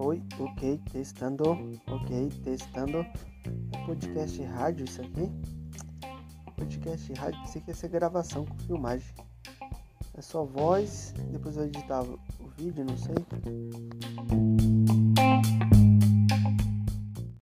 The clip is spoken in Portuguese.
Oi, ok, testando, ok, testando. É podcast rádio isso aqui? Podcast rádio, pensei que ia ser gravação com filmagem. É só voz, depois eu editava o vídeo, não sei.